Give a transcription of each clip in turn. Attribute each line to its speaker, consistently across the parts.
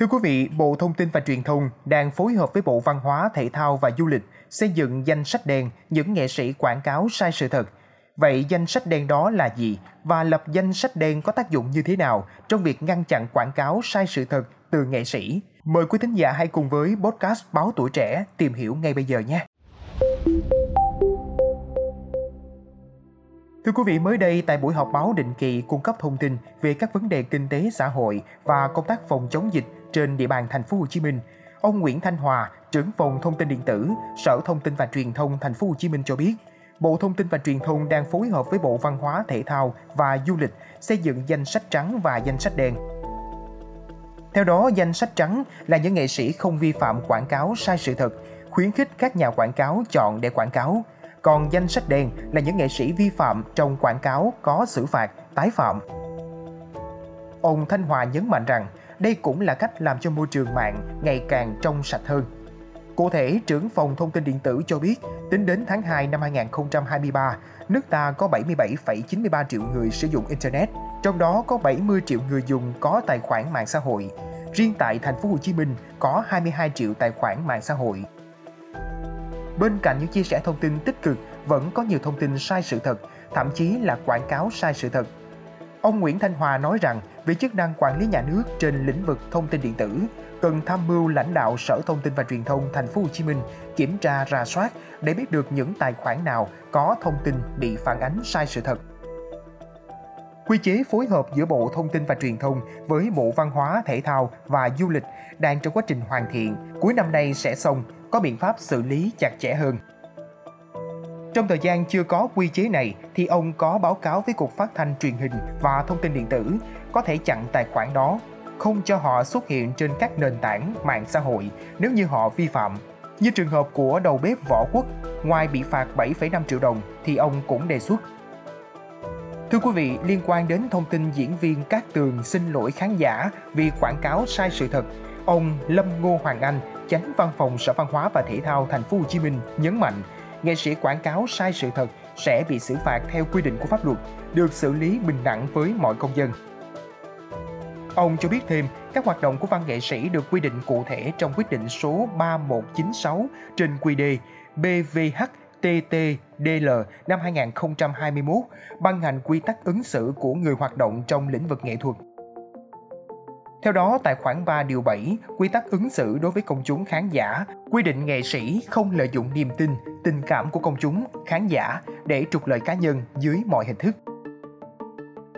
Speaker 1: Thưa quý vị, Bộ Thông tin và Truyền thông đang phối hợp với Bộ Văn hóa, Thể thao và Du lịch xây dựng danh sách đen những nghệ sĩ quảng cáo sai sự thật. Vậy danh sách đen đó là gì và lập danh sách đen có tác dụng như thế nào trong việc ngăn chặn quảng cáo sai sự thật từ nghệ sĩ? Mời quý thính giả hãy cùng với podcast Báo Tuổi Trẻ tìm hiểu ngay bây giờ nhé. Thưa quý vị, mới đây tại buổi họp báo định kỳ cung cấp thông tin về các vấn đề kinh tế xã hội và công tác phòng chống dịch trên địa bàn thành phố Hồ Chí Minh, ông Nguyễn Thanh Hòa, trưởng phòng thông tin điện tử, Sở Thông tin và Truyền thông thành phố Hồ Chí Minh cho biết, Bộ Thông tin và Truyền thông đang phối hợp với Bộ Văn hóa, Thể thao và Du lịch xây dựng danh sách trắng và danh sách đen. Theo đó, danh sách trắng là những nghệ sĩ không vi phạm quảng cáo sai sự thật, khuyến khích các nhà quảng cáo chọn để quảng cáo. Còn danh sách đen là những nghệ sĩ vi phạm trong quảng cáo có xử phạt, tái phạm. Ông Thanh Hòa nhấn mạnh rằng đây cũng là cách làm cho môi trường mạng ngày càng trong sạch hơn. Cụ thể, trưởng phòng thông tin điện tử cho biết, tính đến tháng 2 năm 2023, nước ta có 77,93 triệu người sử dụng Internet, trong đó có 70 triệu người dùng có tài khoản mạng xã hội. Riêng tại thành phố Hồ Chí Minh có 22 triệu tài khoản mạng xã hội. Bên cạnh những chia sẻ thông tin tích cực, vẫn có nhiều thông tin sai sự thật, thậm chí là quảng cáo sai sự thật. Ông Nguyễn Thanh Hòa nói rằng, về chức năng quản lý nhà nước trên lĩnh vực thông tin điện tử, cần tham mưu lãnh đạo Sở Thông tin và Truyền thông Thành phố Hồ Chí Minh kiểm tra rà soát để biết được những tài khoản nào có thông tin bị phản ánh sai sự thật. Quy chế phối hợp giữa Bộ Thông tin và Truyền thông với Bộ Văn hóa, Thể thao và Du lịch đang trong quá trình hoàn thiện, cuối năm nay sẽ xong, có biện pháp xử lý chặt chẽ hơn. Trong thời gian chưa có quy chế này thì ông có báo cáo với Cục Phát thanh Truyền hình và Thông tin điện tử có thể chặn tài khoản đó, không cho họ xuất hiện trên các nền tảng mạng xã hội nếu như họ vi phạm. Như trường hợp của đầu bếp Võ Quốc, ngoài bị phạt 7,5 triệu đồng thì ông cũng đề xuất Thưa quý vị, liên quan đến thông tin diễn viên Cát Tường xin lỗi khán giả vì quảng cáo sai sự thật, ông Lâm Ngô Hoàng Anh, chánh văn phòng Sở Văn hóa và Thể thao Thành phố Hồ Chí Minh nhấn mạnh, nghệ sĩ quảng cáo sai sự thật sẽ bị xử phạt theo quy định của pháp luật, được xử lý bình đẳng với mọi công dân. Ông cho biết thêm, các hoạt động của văn nghệ sĩ được quy định cụ thể trong quyết định số 3196 trên QD BVH TTDL năm 2021 ban hành quy tắc ứng xử của người hoạt động trong lĩnh vực nghệ thuật. Theo đó, tại khoản 3 điều 7, quy tắc ứng xử đối với công chúng khán giả quy định nghệ sĩ không lợi dụng niềm tin, tình cảm của công chúng, khán giả để trục lợi cá nhân dưới mọi hình thức.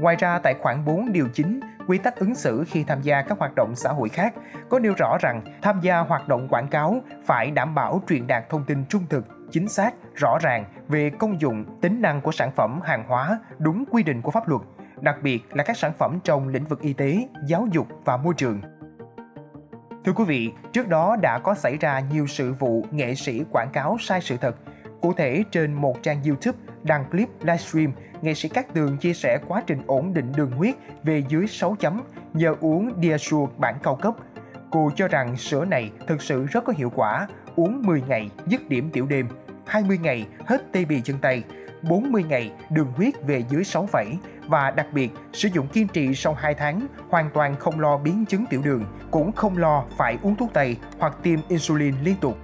Speaker 1: Ngoài ra, tại khoản 4 điều 9, quy tắc ứng xử khi tham gia các hoạt động xã hội khác có nêu rõ rằng tham gia hoạt động quảng cáo phải đảm bảo truyền đạt thông tin trung thực, chính xác, rõ ràng về công dụng, tính năng của sản phẩm hàng hóa đúng quy định của pháp luật, đặc biệt là các sản phẩm trong lĩnh vực y tế, giáo dục và môi trường. Thưa quý vị, trước đó đã có xảy ra nhiều sự vụ nghệ sĩ quảng cáo sai sự thật. Cụ thể trên một trang YouTube đăng clip livestream, nghệ sĩ Cát Tường chia sẻ quá trình ổn định đường huyết về dưới 6 chấm nhờ uống Diasur bản cao cấp. Cô cho rằng sữa này thực sự rất có hiệu quả, uống 10 ngày dứt điểm tiểu đêm, 20 ngày hết tê bì chân tay, 40 ngày đường huyết về dưới 6 phẩy và đặc biệt sử dụng kiên trì sau 2 tháng hoàn toàn không lo biến chứng tiểu đường, cũng không lo phải uống thuốc tây hoặc tiêm insulin liên tục.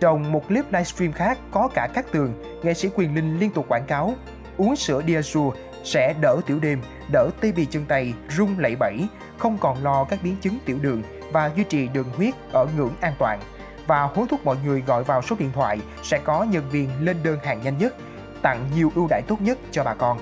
Speaker 1: Trong một clip livestream khác có cả các tường, nghệ sĩ Quyền Linh liên tục quảng cáo uống sữa Diazur sẽ đỡ tiểu đêm, đỡ tê bì chân tay, rung lẩy bẩy, không còn lo các biến chứng tiểu đường và duy trì đường huyết ở ngưỡng an toàn. Và hối thúc mọi người gọi vào số điện thoại sẽ có nhân viên lên đơn hàng nhanh nhất, tặng nhiều ưu đãi tốt nhất cho bà con.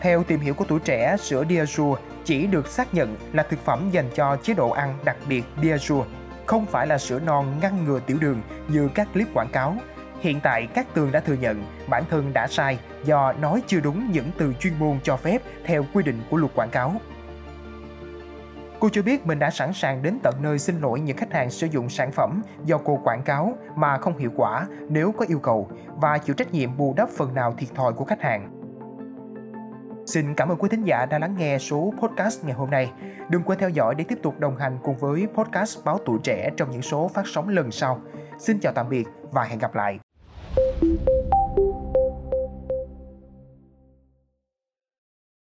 Speaker 1: Theo tìm hiểu của tuổi trẻ, sữa Diazur chỉ được xác nhận là thực phẩm dành cho chế độ ăn đặc biệt Diazur không phải là sữa non ngăn ngừa tiểu đường như các clip quảng cáo. Hiện tại các tường đã thừa nhận bản thân đã sai do nói chưa đúng những từ chuyên môn cho phép theo quy định của luật quảng cáo. Cô cho biết mình đã sẵn sàng đến tận nơi xin lỗi những khách hàng sử dụng sản phẩm do cô quảng cáo mà không hiệu quả nếu có yêu cầu và chịu trách nhiệm bù đắp phần nào thiệt thòi của khách hàng. Xin cảm ơn quý thính giả đã lắng nghe số podcast ngày hôm nay. Đừng quên theo dõi để tiếp tục đồng hành cùng với podcast Báo Tuổi Trẻ trong những số phát sóng lần sau. Xin chào tạm biệt và hẹn gặp lại.